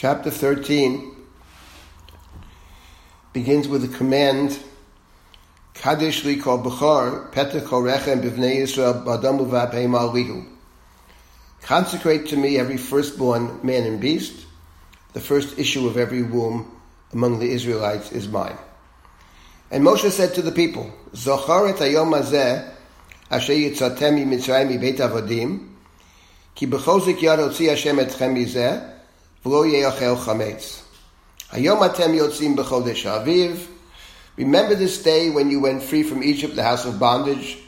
Chapter 13 begins with a command Kaddish li kol b'chor, petah kol rechem b'vnei Yisrael b'adam u'v'apei ma'alihu. Consecrate to me every firstborn man and beast. The first issue of every womb among the Israelites is mine. And Moshe said to the people, Zochar et hayom hazeh asher yitzatem mitzrayim mibeit avodim, ki b'chozik yad otzi Hashem etchem mizeh, v'lo ye'achel chametz. Hayom atem yotzim b'chodesh aviv, Remember this day when you went free from Egypt, the house of bondage,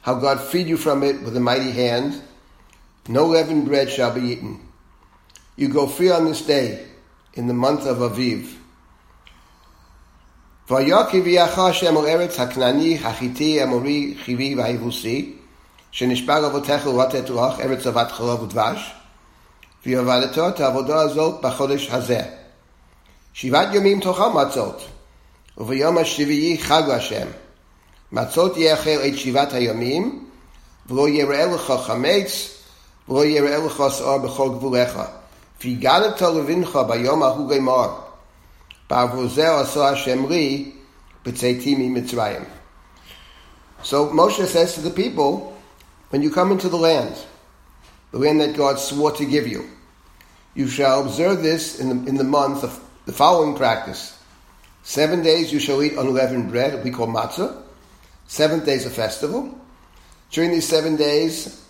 how God freed you from it with a mighty hand. No leavened bread shall be eaten. You go free on this day in the month of Aviv. ויוקי ויחא השם אל ארץ הכנעני, החיתי, המורי, חיבי והיבוסי, שנשבר אבותיך ולתת לך ארץ זבת חלב ודבש, ועבדתו את העבודה הזאת בחודש הזה. שבעת ימים תאכל מצות, וביום השביעי חג השם. מצות יאכל את שבעת הימים, ולא יראה לך חמץ, ולא יראה לך שאור בכל גבוליך. והגדת לבנך ביום ההוא גמר. בעבור זה עשה השם לי בצאתי ממצרים. So Moshe says to the people, when you come into the land, the land that God swore to give you, you shall observe this in the, in the month of the following practice. Seven days you shall eat unleavened bread, we call matzah. Seventh day is a festival. During these seven days,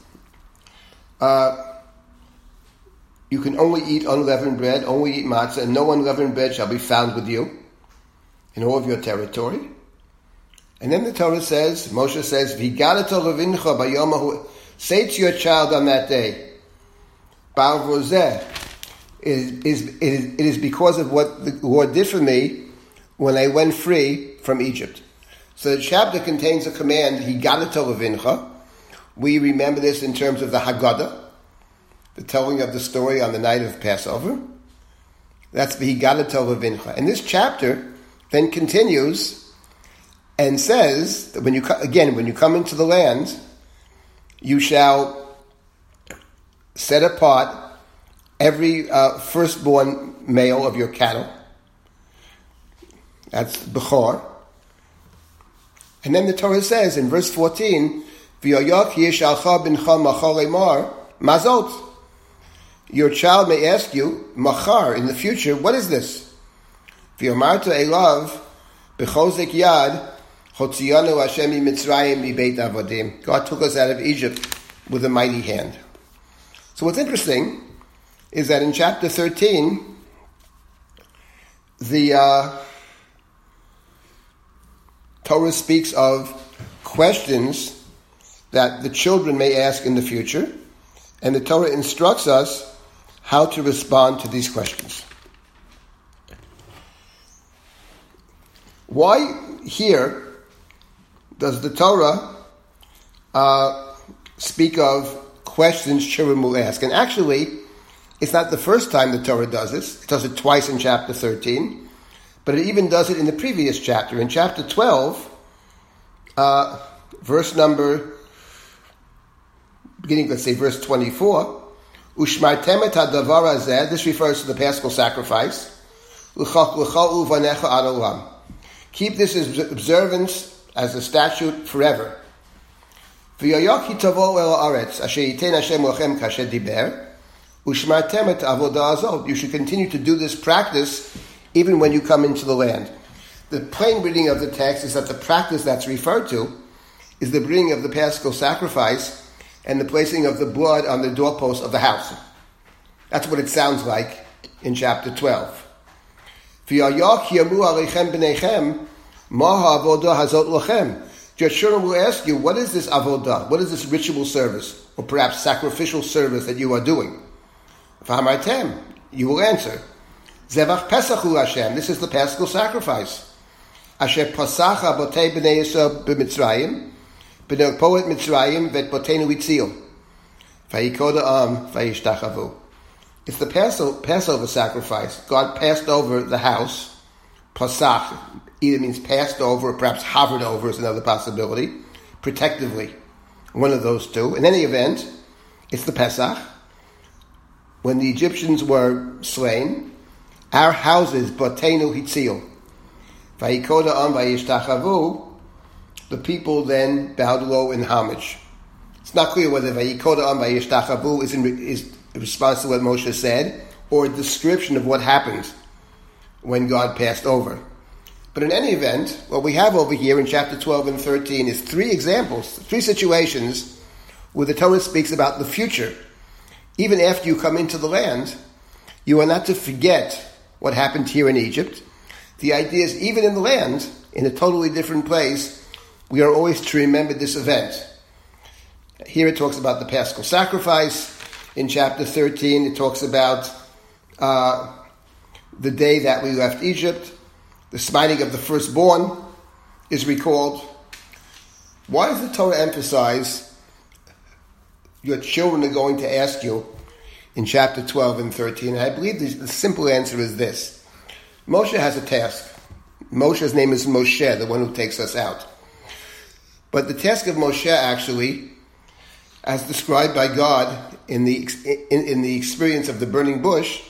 uh, you can only eat unleavened bread, only eat matzah, and no unleavened bread shall be found with you in all of your territory. And then the Torah says, Moshe says, Say to your child on that day, Bar is, is, is, it is because of what the Lord did for me when I went free from Egypt. So the chapter contains a command, he Higadato We remember this in terms of the Haggadah, the telling of the story on the night of Passover. That's the Higadato And this chapter then continues and says that when you again when you come into the land, you shall set apart every uh, firstborn male of your cattle. That's Bechor. And then the Torah says in verse 14, mazot. Your child may ask you, machar, in the future, what is this? God took us out of Egypt with a mighty hand. So what's interesting is that in chapter 13, the uh, Torah speaks of questions that the children may ask in the future, and the Torah instructs us how to respond to these questions. Why here does the Torah uh, speak of questions children will ask? And actually, it's not the first time the Torah does this. It does it twice in chapter 13, but it even does it in the previous chapter. In chapter 12, uh, verse number, beginning, let's say, verse 24, Ushmartem et hadavar this refers to the Paschal sacrifice. Keep this observance as a statute forever. You should continue to do this practice even when you come into the land. The plain reading of the text is that the practice that's referred to is the bringing of the paschal sacrifice and the placing of the blood on the doorpost of the house. That's what it sounds like in chapter 12. Your children will ask you, what is this avodah? What is this ritual service, or perhaps sacrificial service that you are doing? You will answer, Zevach Pesachu Hashem. This is the Paschal sacrifice. Asher Pasacha Botei B'nei Yisrael B'Mitzrayim, B'nei Poet Mitzrayim Vet Botenu Itzil. Vayikoda Am um, Vayishtachavu. It's the Passover sacrifice. God passed over the house. Pasach either means passed over or perhaps hovered over is another possibility. Protectively. One of those two. In any event, it's the Pesach. When the Egyptians were slain, our houses, Botenu Hitzil. Vayikoda on Vayishtachavu, the people then bowed low in homage. It's not clear whether Vayikoda on Vayishtachavu is in is response to what Moshe said, or a description of what happened when God passed over. But in any event, what we have over here in chapter 12 and 13 is three examples, three situations where the Torah speaks about the future. Even after you come into the land, you are not to forget what happened here in Egypt. The idea is, even in the land, in a totally different place, we are always to remember this event. Here it talks about the paschal sacrifice. In chapter 13, it talks about uh, the day that we left Egypt. The smiting of the firstborn is recalled. Why does the Torah emphasize your children are going to ask you in chapter 12 and 13? And I believe the, simple answer is this Moshe has a task. Moshe's name is Moshe, the one who takes us out. But the task of Moshe actually, as described by God in the, in, in the experience of the burning bush,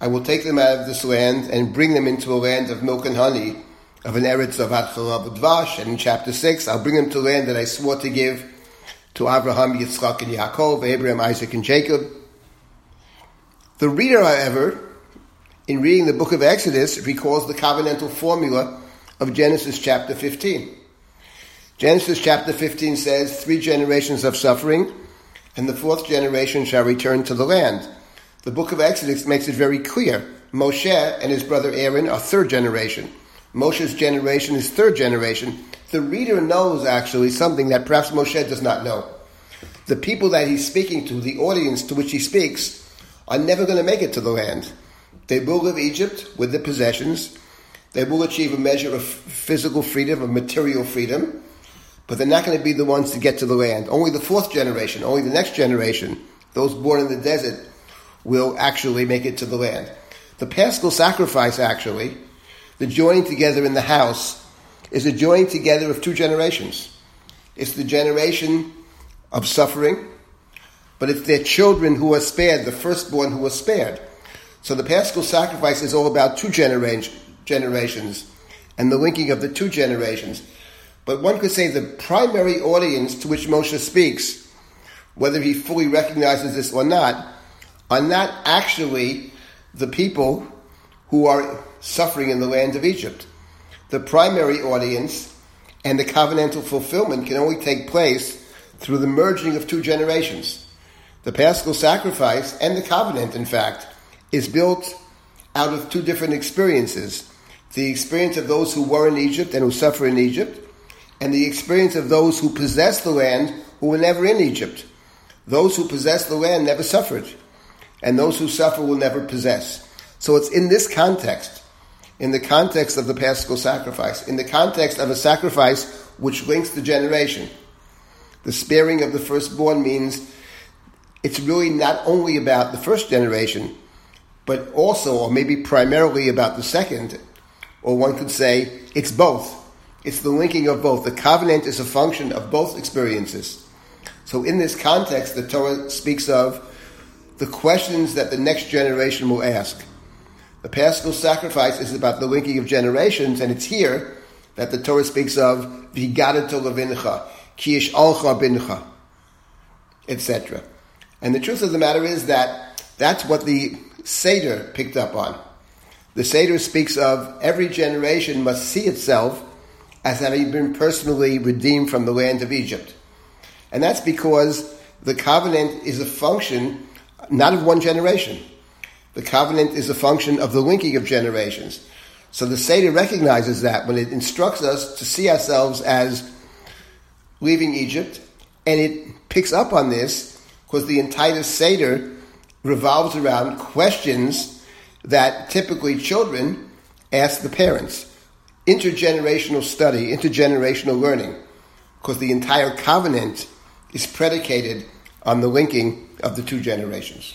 I will take them out of this land and bring them into a land of milk and honey, of an eretz of Dvash. And in chapter 6, I'll bring them to land that I swore to give to Abraham, Yitzchak, and Yaakov, Abraham, Isaac, and Jacob. The reader, however, in reading the book of Exodus, recalls the covenantal formula of Genesis chapter 15. Genesis chapter 15 says, Three generations of suffering, and the fourth generation shall return to the land. The book of Exodus makes it very clear. Moshe and his brother Aaron are third generation. Moshe's generation is third generation. The reader knows actually something that perhaps Moshe does not know. The people that he's speaking to, the audience to which he speaks, are never going to make it to the land. They will leave Egypt with their possessions. They will achieve a measure of physical freedom, of material freedom, but they're not going to be the ones to get to the land. Only the fourth generation, only the next generation, those born in the desert, will actually make it to the land. The paschal sacrifice, actually, the joining together in the house, is a joining together of two generations. It's the generation of suffering, but it's their children who are spared, the firstborn who are spared. So the paschal sacrifice is all about two genera- generations and the linking of the two generations. But one could say the primary audience to which Moshe speaks, whether he fully recognizes this or not, are not actually the people who are suffering in the land of Egypt. The primary audience and the covenantal fulfillment can only take place through the merging of two generations. The paschal sacrifice and the covenant, in fact, is built out of two different experiences. The experience of those who were in Egypt and who suffer in Egypt, and the experience of those who possess the land who were never in Egypt. Those who possess the land never suffered, and those who suffer will never possess. So it's in this context, in the context of the paschal sacrifice, in the context of a sacrifice which links the generation. The sparing of the firstborn means it's really not only about the first generation, but also, or maybe primarily about the second, or one could say it's both. It's the linking of both. The covenant is a function of both experiences. So, in this context, the Torah speaks of the questions that the next generation will ask. The Paschal sacrifice is about the linking of generations, and it's here that the Torah speaks of Vigadato levincha, Kish alcha bincha, etc. And the truth of the matter is that that's what the Seder picked up on. The Seder speaks of every generation must see itself as having been personally redeemed from the land of Egypt. And that's because the covenant is a function not of one generation. The covenant is a function of the linking of generations. So the Seder recognizes that when it instructs us to see ourselves as leaving Egypt, and it picks up on this because the entire Seder revolves around questions that typically children ask the parents. Intergenerational study, intergenerational learning, because the entire covenant is predicated on the linking of the two generations.